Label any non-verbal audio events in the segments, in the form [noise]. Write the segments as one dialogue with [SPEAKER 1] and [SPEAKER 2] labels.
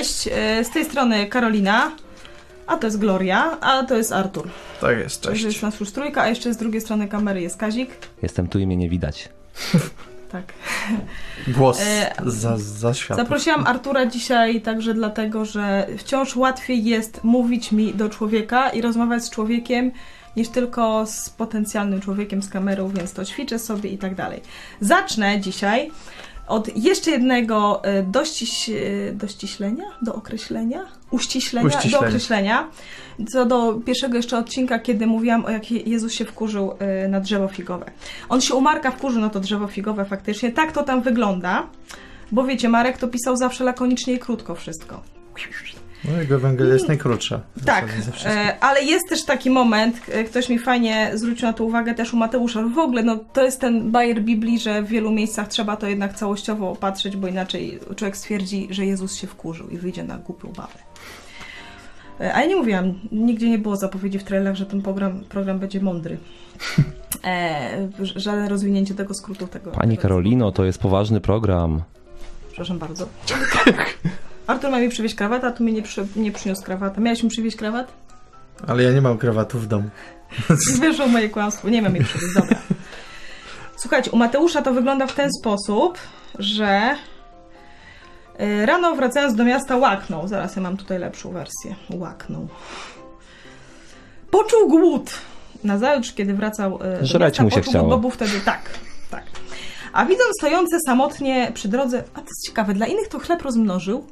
[SPEAKER 1] Cześć, e, z tej strony Karolina, a to jest Gloria, a to jest Artur.
[SPEAKER 2] Tak jest,
[SPEAKER 1] Także jest
[SPEAKER 2] cześć.
[SPEAKER 1] nas już trójka, a jeszcze z drugiej strony kamery jest Kazik.
[SPEAKER 3] Jestem tu i mnie nie widać.
[SPEAKER 1] Tak.
[SPEAKER 2] Głos
[SPEAKER 1] E,
[SPEAKER 2] za, za światło.
[SPEAKER 1] Zaprosiłam Artura dzisiaj także dlatego, że wciąż łatwiej jest mówić mi do człowieka i rozmawiać z człowiekiem niż tylko z potencjalnym człowiekiem z kamerą, więc to ćwiczę sobie i tak dalej. Zacznę dzisiaj od jeszcze jednego e, dościś, e, dościślenia, do określenia, uściślenia, do określenia, co do pierwszego jeszcze odcinka, kiedy mówiłam o jak Jezus się wkurzył e, na drzewo figowe. On się u Marka wkurzył na to drzewo figowe faktycznie, tak to tam wygląda, bo wiecie, Marek to pisał zawsze lakonicznie i krótko wszystko.
[SPEAKER 2] No, jego Ewangelia jest najkrótsza.
[SPEAKER 1] Tak, e, ale jest też taki moment, e, ktoś mi fajnie zwrócił na to uwagę też u Mateusza. W ogóle, no to jest ten bajer Biblii, że w wielu miejscach trzeba to jednak całościowo patrzeć, bo inaczej człowiek stwierdzi, że Jezus się wkurzył i wyjdzie na głupią babę. E, A ja nie mówiłam, nigdzie nie było zapowiedzi w trailerach, że ten program, program będzie mądry. [laughs] E, żadne rozwinięcie tego skrótu tego.
[SPEAKER 3] Pani
[SPEAKER 1] tego-
[SPEAKER 3] Karolino, to jest poważny program.
[SPEAKER 1] Przepraszam bardzo. Artur ma mi przywieźć krawata, a tu mi nie, przy, nie przyniósł krawata. Miałeś mi przywieźć krawat?
[SPEAKER 2] Ale ja nie mam krawatu w domu. [laughs]
[SPEAKER 1] Wyszło moje kłamstwo. Nie mam jej przywieźć. Dobra. Słuchajcie, u Mateusza to wygląda w ten sposób, że y, rano wracając do miasta łaknął. Zaraz ja mam tutaj lepszą wersję. Łaknął. Poczuł głód. Nazajutrz, kiedy wracał do
[SPEAKER 3] Żreć
[SPEAKER 1] miasta,
[SPEAKER 3] mu się
[SPEAKER 1] poczuł
[SPEAKER 3] chciało.
[SPEAKER 1] Bo był wtedy tak, tak. A widząc stojące samotnie przy drodze, a to jest ciekawe, dla innych to chleb rozmnożył,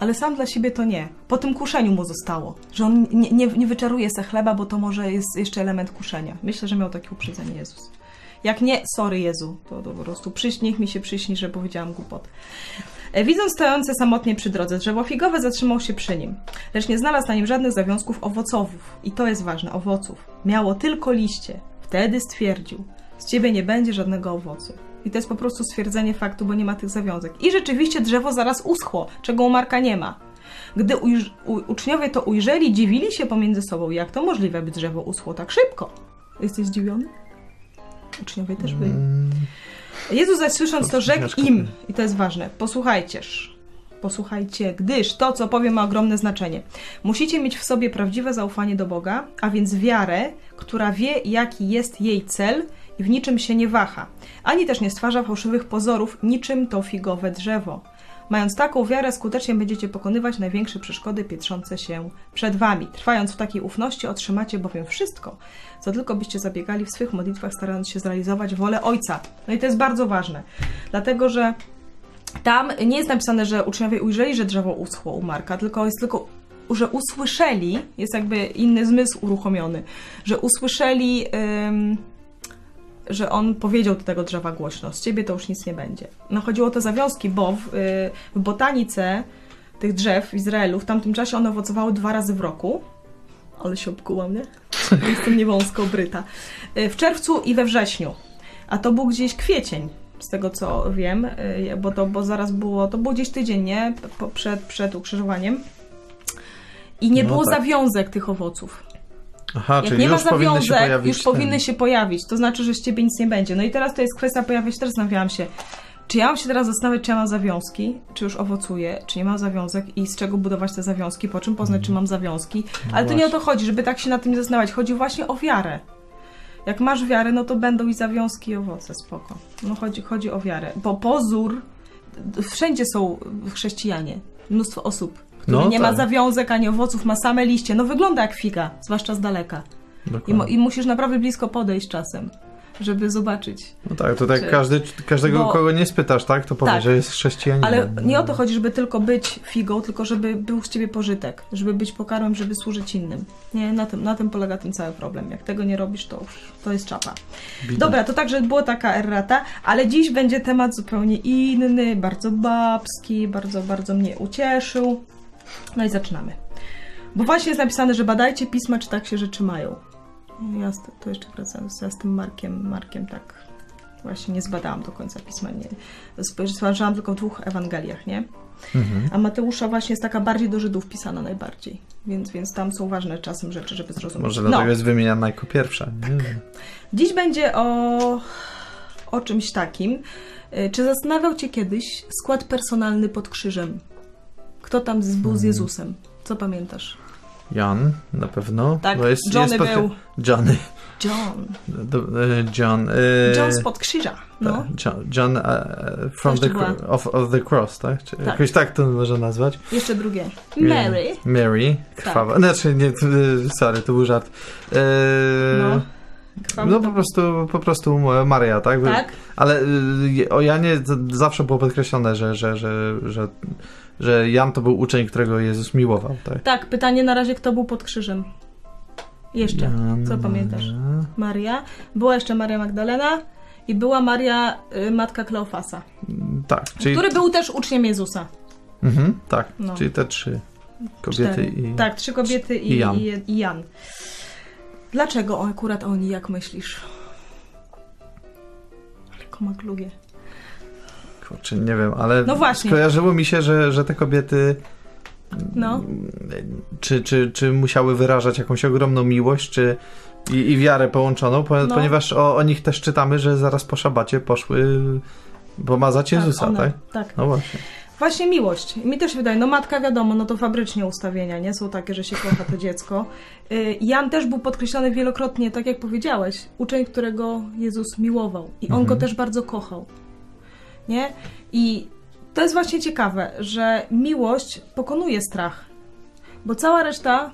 [SPEAKER 1] ale sam dla siebie to nie. Po tym kuszeniu mu zostało, że on nie, nie, nie wyczaruje se chleba, bo to może jest jeszcze element kuszenia. Myślę, że miał takie uprzedzenie Jezus. Jak nie, sorry Jezu, to, po prostu przyś, niech mi się przyśni, że powiedziałam głupot. E, Widząc stojące samotnie przy drodze drzewo figowe, zatrzymał się przy nim, lecz nie znalazł na nim żadnych zawiązków owocowych. I to jest ważne, owoców. Miało tylko liście. Wtedy stwierdził, z ciebie nie będzie żadnego owocu. I to jest po prostu stwierdzenie faktu, bo nie ma tych zawiązek. I rzeczywiście drzewo zaraz uschło, czego u Marka nie ma. Gdy ujrz- u- uczniowie to ujrzeli, dziwili się pomiędzy sobą, jak to możliwe, by drzewo uschło tak szybko. Jesteś zdziwiony? Uczniowie też byli.
[SPEAKER 2] Mm,
[SPEAKER 1] Jezus zaś słysząc to rzekł im, i to jest ważne, posłuchajcież, posłuchajcie, gdyż to, co powiem, ma ogromne znaczenie. Musicie mieć w sobie prawdziwe zaufanie do Boga, a więc wiarę, która wie, jaki jest jej cel i w niczym się nie waha, ani też nie stwarza fałszywych pozorów, niczym to figowe drzewo. Mając taką wiarę, skutecznie będziecie pokonywać największe przeszkody pietrzące się przed wami. Trwając w takiej ufności, otrzymacie bowiem wszystko, co tylko byście zabiegali w swych modlitwach, starając się zrealizować wolę Ojca. No i to jest bardzo ważne, dlatego że tam nie jest napisane, że uczniowie ujrzeli, że drzewo uschło u Marka, tylko jest tylko, że usłyszeli, jest jakby inny zmysł uruchomiony, że usłyszeli, że on powiedział do tego drzewa głośno, z ciebie to już nic nie będzie. No chodziło o te zawiązki, bo w, y, w botanice tych drzew w Izraelu w tamtym czasie one owocowały dwa razy w roku. Ale się obkułam, nie? [laughs] Jestem niewąsko bryta. Y, W czerwcu i we wrześniu. A to był gdzieś kwiecień, z tego co wiem, y, bo to bo zaraz było, to było gdzieś tydzień, nie? Po, przed, przed ukrzyżowaniem. I nie
[SPEAKER 2] No
[SPEAKER 1] było
[SPEAKER 2] tak.
[SPEAKER 1] zawiązek tych owoców.
[SPEAKER 2] Aha,
[SPEAKER 1] Jak
[SPEAKER 2] czyli
[SPEAKER 1] nie ma
[SPEAKER 2] już powinny
[SPEAKER 1] zawiązek,
[SPEAKER 2] pojawić
[SPEAKER 1] już
[SPEAKER 2] ten.
[SPEAKER 1] powinny się pojawić. To znaczy, że z ciebie nic nie będzie. No i teraz to jest kwestia, pojawia się, teraz zastanawiałam się, czy ja mam się teraz zastanawiać, czy ja mam zawiązki, czy już owocuję, czy nie mam zawiązek i z czego budować te zawiązki, po czym poznać, czy mam zawiązki. Ale to nie o to chodzi, żeby tak się nad tym nie zastanawiać. Chodzi właśnie o wiarę. Jak masz wiarę, no to będą i zawiązki, i owoce, spoko. No chodzi, chodzi o wiarę. Bo pozór, wszędzie są chrześcijanie, mnóstwo osób, które
[SPEAKER 2] No
[SPEAKER 1] nie ma
[SPEAKER 2] tak.
[SPEAKER 1] zawiązek ani owoców, ma same liście. No wygląda jak figa, zwłaszcza z daleka. I, mo-. I musisz naprawdę blisko podejść czasem, żeby zobaczyć.
[SPEAKER 2] No tak, to tak
[SPEAKER 1] czy-
[SPEAKER 2] każdy, każdego,
[SPEAKER 1] bo-
[SPEAKER 2] kogo nie spytasz, tak? To powie,
[SPEAKER 1] Tak.
[SPEAKER 2] że jest chrześcijaninem.
[SPEAKER 1] Ale nie o to chodzi, żeby tylko być figą, tylko żeby był z ciebie pożytek, żeby być pokarmem, żeby służyć innym. Nie, na tym, na tym polega ten cały problem. Jak tego nie robisz, to już to jest czapa. Dobra, to także była taka errata, ale dziś będzie temat zupełnie inny, bardzo babski, bardzo, bardzo mnie ucieszył. No i zaczynamy. Bo właśnie jest napisane, że badajcie pisma, czy tak się rzeczy mają. Ja z- to jeszcze wracając, ja z tym Markiem, Markiem tak właśnie nie zbadałam do końca pisma. Nie. Spojrzałam tylko w dwóch Ewangeliach, nie?
[SPEAKER 2] Mhm.
[SPEAKER 1] A Mateusza właśnie jest taka bardziej do Żydów pisana najbardziej. Więc, więc tam są ważne czasem rzeczy, żeby zrozumieć.
[SPEAKER 2] Może
[SPEAKER 1] no.
[SPEAKER 2] dlatego jest wymieniana jako pierwsza. Nie?
[SPEAKER 1] Dziś będzie o, o czymś takim. Y, Czy zastanawiał Cię kiedyś skład personalny pod krzyżem? Kto tam z- był z
[SPEAKER 2] Mhm.
[SPEAKER 1] Jezusem? Co pamiętasz?
[SPEAKER 2] Jan na pewno.
[SPEAKER 1] Tak,
[SPEAKER 2] bo jest,
[SPEAKER 1] Johnny
[SPEAKER 2] jest
[SPEAKER 1] był.
[SPEAKER 2] Johnny.
[SPEAKER 1] John.
[SPEAKER 2] Do, e, John. e,
[SPEAKER 1] John spod krzyża. No.
[SPEAKER 2] tak, John, John e, from
[SPEAKER 1] jeszcze
[SPEAKER 2] the, of, of the cross, tak? Czy
[SPEAKER 1] Tak.
[SPEAKER 2] Jakoś tak to można nazwać.
[SPEAKER 1] Jeszcze drugie. Mary.
[SPEAKER 2] Mary, krwawa. Znaczy, nie, sorry, to był żart.
[SPEAKER 1] No. Krwawy
[SPEAKER 2] no po prostu, po prostu Maria, tak?
[SPEAKER 1] Tak?
[SPEAKER 2] Ale y, o Janie zawsze było podkreślone, że, że, że, że, że Jan to był uczeń, którego Jezus miłował, tak?
[SPEAKER 1] Tak, pytanie na razie, kto był pod krzyżem? Jeszcze. Co pamiętasz?
[SPEAKER 2] Maria.
[SPEAKER 1] Maria. Była jeszcze Maria Magdalena i była Maria, y, matka Kleofasa,
[SPEAKER 2] Tak, czyli,
[SPEAKER 1] który był też uczniem Jezusa.
[SPEAKER 2] mhm, tak,
[SPEAKER 1] No.
[SPEAKER 2] czyli te trzy kobiety
[SPEAKER 1] Cztery.
[SPEAKER 2] i...
[SPEAKER 1] Tak, trzy kobiety i,
[SPEAKER 2] i Jan.
[SPEAKER 1] i, i Jan. Dlaczego akurat oni, jak myślisz? Ale komaklugie.
[SPEAKER 2] Kurczę, nie wiem, ale
[SPEAKER 1] No właśnie.
[SPEAKER 2] skojarzyło mi się, że, że te kobiety
[SPEAKER 1] No.
[SPEAKER 2] czy, czy, czy musiały wyrażać jakąś ogromną miłość, czy i, i wiarę połączoną, po,
[SPEAKER 1] No.
[SPEAKER 2] ponieważ o, o nich też czytamy, że zaraz po szabacie poszły pomazać Jezusa,
[SPEAKER 1] one,
[SPEAKER 2] tak?
[SPEAKER 1] tak.
[SPEAKER 2] No właśnie.
[SPEAKER 1] Właśnie miłość. Mi też się wydaje, no matka wiadomo, no to fabrycznie ustawienia, nie? Są takie, że się kocha to dziecko. Y, Jan też był podkreślany wielokrotnie, tak jak powiedziałeś, uczeń, którego Jezus miłował. I on
[SPEAKER 2] Mhm.
[SPEAKER 1] go też bardzo kochał. Nie? I to jest właśnie ciekawe, że miłość pokonuje strach. Bo cała reszta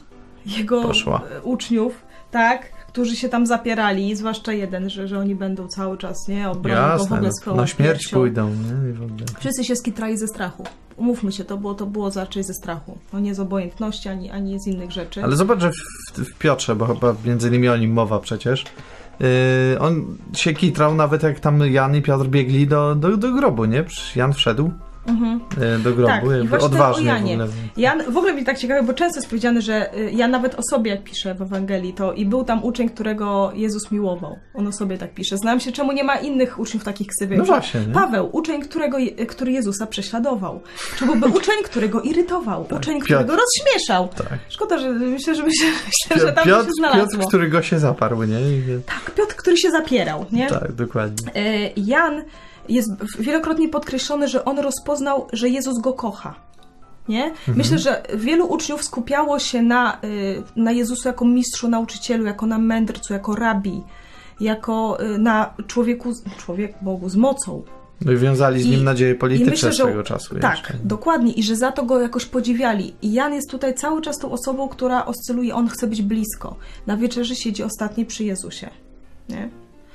[SPEAKER 1] jego
[SPEAKER 2] Poszła.
[SPEAKER 1] uczniów, tak, którzy się tam zapierali, zwłaszcza jeden, że, że oni będą cały czas, nie? Obronią go w ogóle swoją
[SPEAKER 2] na śmierć
[SPEAKER 1] piersią.
[SPEAKER 2] pójdą, nie? I w ogóle.
[SPEAKER 1] Wszyscy się skitrali ze strachu. Umówmy się, to było, to było raczej ze strachu. No nie z obojętności, ani, ani z innych rzeczy.
[SPEAKER 2] Ale zobacz, że w, w Piotrze, bo chyba między innymi o nim mowa przecież, yy, on się kitrał nawet jak tam Jan i Piotr biegli do, do, do grobu, nie? Przecież Jan wszedł
[SPEAKER 1] Mhm.
[SPEAKER 2] yy, do grobu,
[SPEAKER 1] Tak, i właśnie
[SPEAKER 2] odważnie
[SPEAKER 1] o
[SPEAKER 2] w
[SPEAKER 1] Janie.
[SPEAKER 2] ogóle.
[SPEAKER 1] Jan, w ogóle mi tak ciekawe, bo często jest powiedziane, że y, ja nawet o sobie jak piszę w Ewangelii, to i był tam uczeń, którego Jezus miłował. On o sobie tak pisze. Znam się, czemu nie ma innych uczniów takich ksywych.
[SPEAKER 2] No właśnie, nie?
[SPEAKER 1] Paweł, uczeń, którego, który Jezusa prześladował. Czy byłby [laughs] uczeń, którego irytował. Uczeń,
[SPEAKER 2] Piotr.
[SPEAKER 1] którego rozśmieszał.
[SPEAKER 2] Tak.
[SPEAKER 1] Szkoda, że myślę, że, [laughs] myślę, że tam
[SPEAKER 2] Piotr,
[SPEAKER 1] się znalazło.
[SPEAKER 2] Piotr, którego się zaparł, nie? I,
[SPEAKER 1] Tak, Piotr, który się zapierał, nie?
[SPEAKER 2] tak, dokładnie.
[SPEAKER 1] E, Jan jest wielokrotnie podkreślony, że on rozpoznał, że Jezus go kocha. Nie?
[SPEAKER 2] Mhm.
[SPEAKER 1] Myślę, że wielu uczniów skupiało się na, y, na Jezusu jako mistrzu, nauczycielu, jako na mędrcu, jako rabi, jako y, na człowieku, człowiek Bogu z mocą.
[SPEAKER 2] No i wiązali z nim
[SPEAKER 1] I-
[SPEAKER 2] nadzieje polityczne
[SPEAKER 1] myślę, że-
[SPEAKER 2] swego czasu
[SPEAKER 1] Tak,
[SPEAKER 2] jeszcze.
[SPEAKER 1] dokładnie. I że za to go jakoś podziwiali. I Jan jest tutaj cały czas tą osobą, która oscyluje, on chce być blisko. Na wieczerzy siedzi ostatni przy Jezusie. Nie?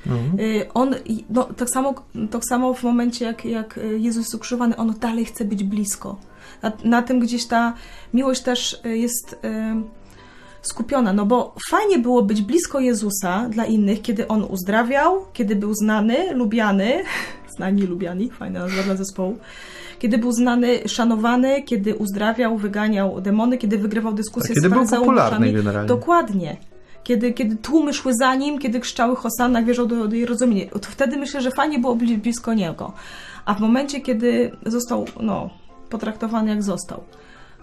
[SPEAKER 2] Mhm.
[SPEAKER 1] Y, On, no, tak, samo, tak samo w momencie, jak, jak y, Jezus jest ukrzyżowany, on dalej chce być blisko. Na, na tym gdzieś ta miłość też y, jest skupiona, no bo fajnie było być blisko Jezusa dla innych, kiedy on uzdrawiał, kiedy był znany, lubiany, [laughs] znani, lubiani, fajna nazwa dla zespołu, kiedy był znany, szanowany, kiedy uzdrawiał, wyganiał demony, kiedy wygrywał dyskusje
[SPEAKER 2] Tak, kiedy
[SPEAKER 1] z
[SPEAKER 2] był
[SPEAKER 1] faryzeuszami.
[SPEAKER 2] popularny generalnie.
[SPEAKER 1] Dokładnie. Kiedy, kiedy tłumy szły za nim, kiedy krzyczały Hosanna, wierzą do, do Jerozolimie. To wtedy myślę, że fajnie było być blisko niego. A w momencie, kiedy został no, potraktowany jak został,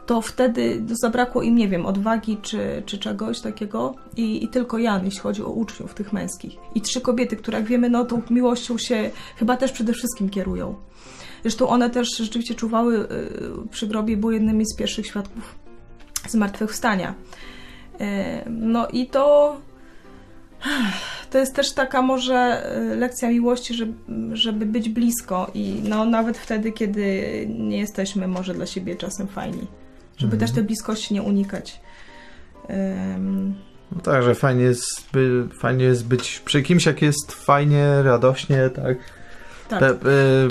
[SPEAKER 1] to wtedy zabrakło im, nie wiem, odwagi czy, czy czegoś takiego i, i tylko Jan, jeśli chodzi o uczniów tych męskich. I trzy kobiety, które jak wiemy, no tą miłością się chyba też przede wszystkim kierują. Zresztą one też rzeczywiście czuwały y, przy grobie, były jednymi z pierwszych świadków zmartwychwstania. No i to [sighs] to jest też taka może y, lekcja miłości, żeby, być blisko i no nawet wtedy, kiedy nie jesteśmy może dla siebie czasem fajni. Żeby
[SPEAKER 2] Mhm.
[SPEAKER 1] też tej bliskości nie unikać. Ym,
[SPEAKER 2] No tak, że fajnie jest, by, fajnie jest być przy kimś, jak jest fajnie, radośnie, tak.
[SPEAKER 1] Tak.
[SPEAKER 2] Te, y,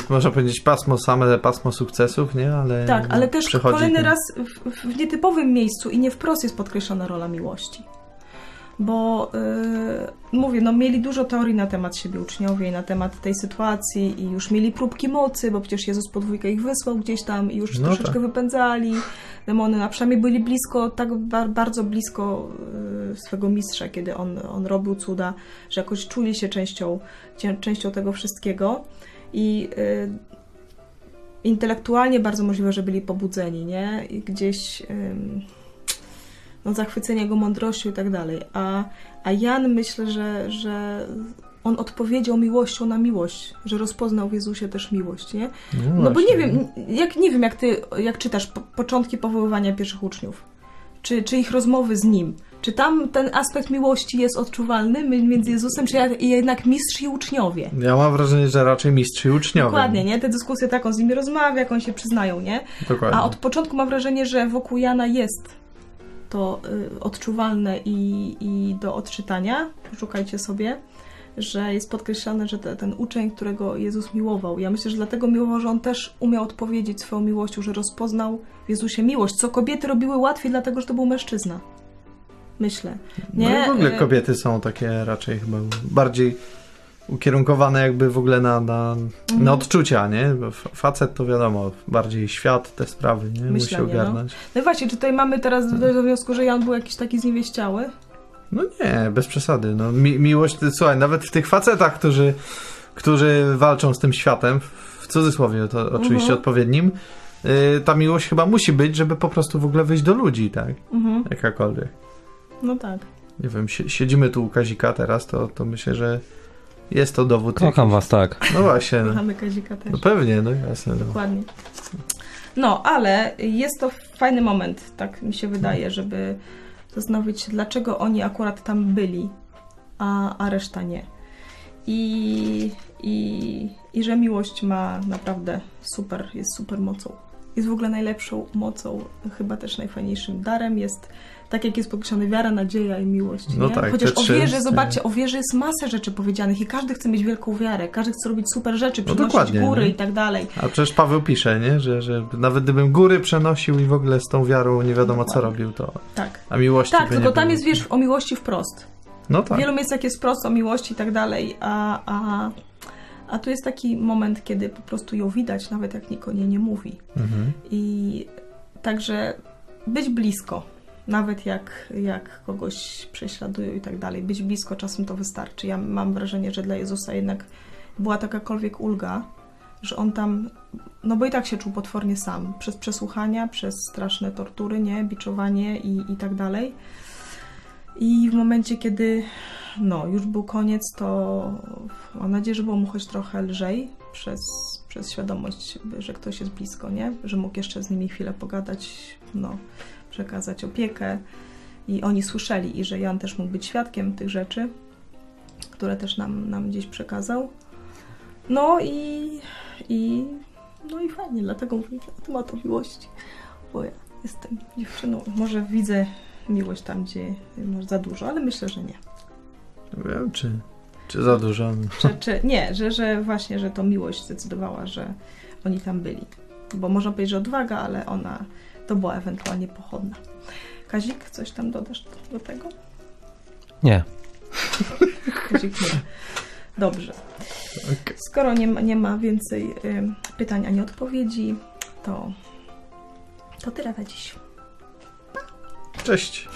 [SPEAKER 2] można powiedzieć pasmo, same pasmo sukcesów, nie? Ale,
[SPEAKER 1] Tak, ale też
[SPEAKER 2] przychodzi
[SPEAKER 1] kolejny
[SPEAKER 2] ten-
[SPEAKER 1] raz w, w nietypowym miejscu i nie wprost jest podkreślona rola miłości. Bo yy, mówię, no mieli dużo teorii na temat siebie uczniowie i na temat tej sytuacji i już mieli próbki mocy, bo przecież Jezus po dwójkę ich wysłał gdzieś tam i już
[SPEAKER 2] No
[SPEAKER 1] troszeczkę
[SPEAKER 2] tak.
[SPEAKER 1] wypędzali demony, a przynajmniej byli blisko, tak ba- bardzo blisko yy, swego mistrza, kiedy on, on robił cuda, że jakoś czuli się częścią, częścią tego wszystkiego i yy, intelektualnie bardzo możliwe, że byli pobudzeni, nie? I gdzieś no, zachwyceni jego mądrością i tak dalej. A, a Jan myślę, że, że on odpowiedział miłością na miłość, że rozpoznał w Jezusie też miłość, nie?
[SPEAKER 2] No,
[SPEAKER 1] No bo nie wiem, jak, nie wiem jak ty, jak czytasz po, początki powoływania pierwszych uczniów, czy, czy ich rozmowy z Nim, czy tam ten aspekt miłości jest odczuwalny między Jezusem, czy jednak mistrz i uczniowie?
[SPEAKER 2] Ja mam wrażenie, że raczej mistrz i uczniowie.
[SPEAKER 1] Dokładnie, nie? Te dyskusje tak, on z nimi rozmawia, jak oni się przyznają, nie?
[SPEAKER 2] Dokładnie.
[SPEAKER 1] A od początku mam wrażenie, że wokół Jana jest to y, odczuwalne i, i do odczytania. Szukajcie sobie, że jest podkreślane, że te, ten uczeń, którego Jezus miłował. Ja myślę, że dlatego miłował, że on też umiał odpowiedzieć swoją miłością, że rozpoznał w Jezusie miłość, co kobiety robiły łatwiej, dlatego że to był mężczyzna. Myślę. Nie,
[SPEAKER 2] No w ogóle
[SPEAKER 1] y,
[SPEAKER 2] kobiety są takie raczej chyba bardziej ukierunkowane jakby w ogóle na, na,
[SPEAKER 1] Mhm.
[SPEAKER 2] na odczucia, nie? Bo facet to wiadomo, bardziej świat, te sprawy, nie? Musi
[SPEAKER 1] Myślenie, no.
[SPEAKER 2] ogarnąć.
[SPEAKER 1] No i właśnie, czy tutaj mamy teraz do, do wniosku, że Jan był jakiś taki zniewieściały?
[SPEAKER 2] No nie, bez przesady. No, mi, miłość, słuchaj, nawet w tych facetach, którzy, którzy walczą z tym światem, w cudzysłowie to oczywiście
[SPEAKER 1] Mhm.
[SPEAKER 2] odpowiednim, y, ta miłość chyba musi być, żeby po prostu w ogóle wyjść do ludzi, tak?
[SPEAKER 1] Mhm.
[SPEAKER 2] Jakakolwiek.
[SPEAKER 1] No tak.
[SPEAKER 2] Nie wiem, si- siedzimy tu u Kazika teraz, to, to myślę, że jest to dowód.
[SPEAKER 3] Kocham was tak.
[SPEAKER 2] No właśnie, no,
[SPEAKER 1] Kochamy Kazika też.
[SPEAKER 2] no pewnie, no jasne. No.
[SPEAKER 1] Dokładnie. No, ale jest to fajny moment, tak mi się wydaje, żeby zastanowić się, dlaczego oni akurat tam byli, a, a reszta nie. I, i, I że miłość ma naprawdę super, jest super mocą. Jest w ogóle najlepszą mocą, chyba też najfajniejszym darem jest, tak jak jest podkreślone, wiara, nadzieja i miłość.
[SPEAKER 2] No
[SPEAKER 1] nie?
[SPEAKER 2] tak,
[SPEAKER 1] Chociaż o wierze, zobaczcie, o wierze jest masa rzeczy powiedzianych i każdy chce mieć wielką wiarę, każdy chce robić super rzeczy,
[SPEAKER 2] No
[SPEAKER 1] przynosić
[SPEAKER 2] dokładnie,
[SPEAKER 1] góry
[SPEAKER 2] nie?
[SPEAKER 1] i tak dalej.
[SPEAKER 2] A przecież Paweł pisze, nie? Że, że nawet gdybym góry przenosił i w ogóle z tą wiarą nie wiadomo co
[SPEAKER 1] Dokładnie.
[SPEAKER 2] robił, to
[SPEAKER 1] Tak.
[SPEAKER 2] a miłości
[SPEAKER 1] Tak, tylko tam
[SPEAKER 2] było.
[SPEAKER 1] jest, wiesz, o miłości wprost.
[SPEAKER 2] No
[SPEAKER 1] W
[SPEAKER 2] tak.
[SPEAKER 1] wielu miejscach jest wprost o miłości i tak dalej, a, a, a tu jest taki moment, kiedy po prostu ją widać, nawet jak nikt o niej nie mówi.
[SPEAKER 2] Mhm.
[SPEAKER 1] I także być blisko, nawet jak, jak kogoś prześladują i tak dalej, być blisko czasem to wystarczy. Ja mam wrażenie, że dla Jezusa jednak była takakolwiek ulga, że on tam, no bo i tak się czuł potwornie sam, przez przesłuchania, przez straszne tortury, nie, biczowanie i, i tak dalej. I w momencie, kiedy no, już był koniec, to mam nadzieję, że było mu choć trochę lżej przez, przez świadomość, że ktoś jest blisko, nie? Że mógł jeszcze z nimi chwilę pogadać, no, przekazać opiekę. I oni słyszeli, i że Jan też mógł być świadkiem tych rzeczy, które też nam, nam gdzieś przekazał. No i, i, no i fajnie, dlatego mówię o miłości, bo ja jestem dziewczyną, może widzę miłość tam, gdzie może za dużo, ale myślę, że nie.
[SPEAKER 2] Nie wiem, czy, czy za dużo.
[SPEAKER 1] Czy, czy, nie, że, że właśnie, że to miłość zdecydowała, że oni tam byli. Bo można powiedzieć, że odwaga, ale ona to była ewentualnie pochodna. Kazik, coś tam dodasz do tego?
[SPEAKER 3] Nie. [laughs]
[SPEAKER 1] Kazik nie. Dobrze.
[SPEAKER 2] Okej.
[SPEAKER 1] Skoro nie ma, nie ma więcej ym, pytań ani odpowiedzi, to, to tyle na dziś.
[SPEAKER 2] Cześć!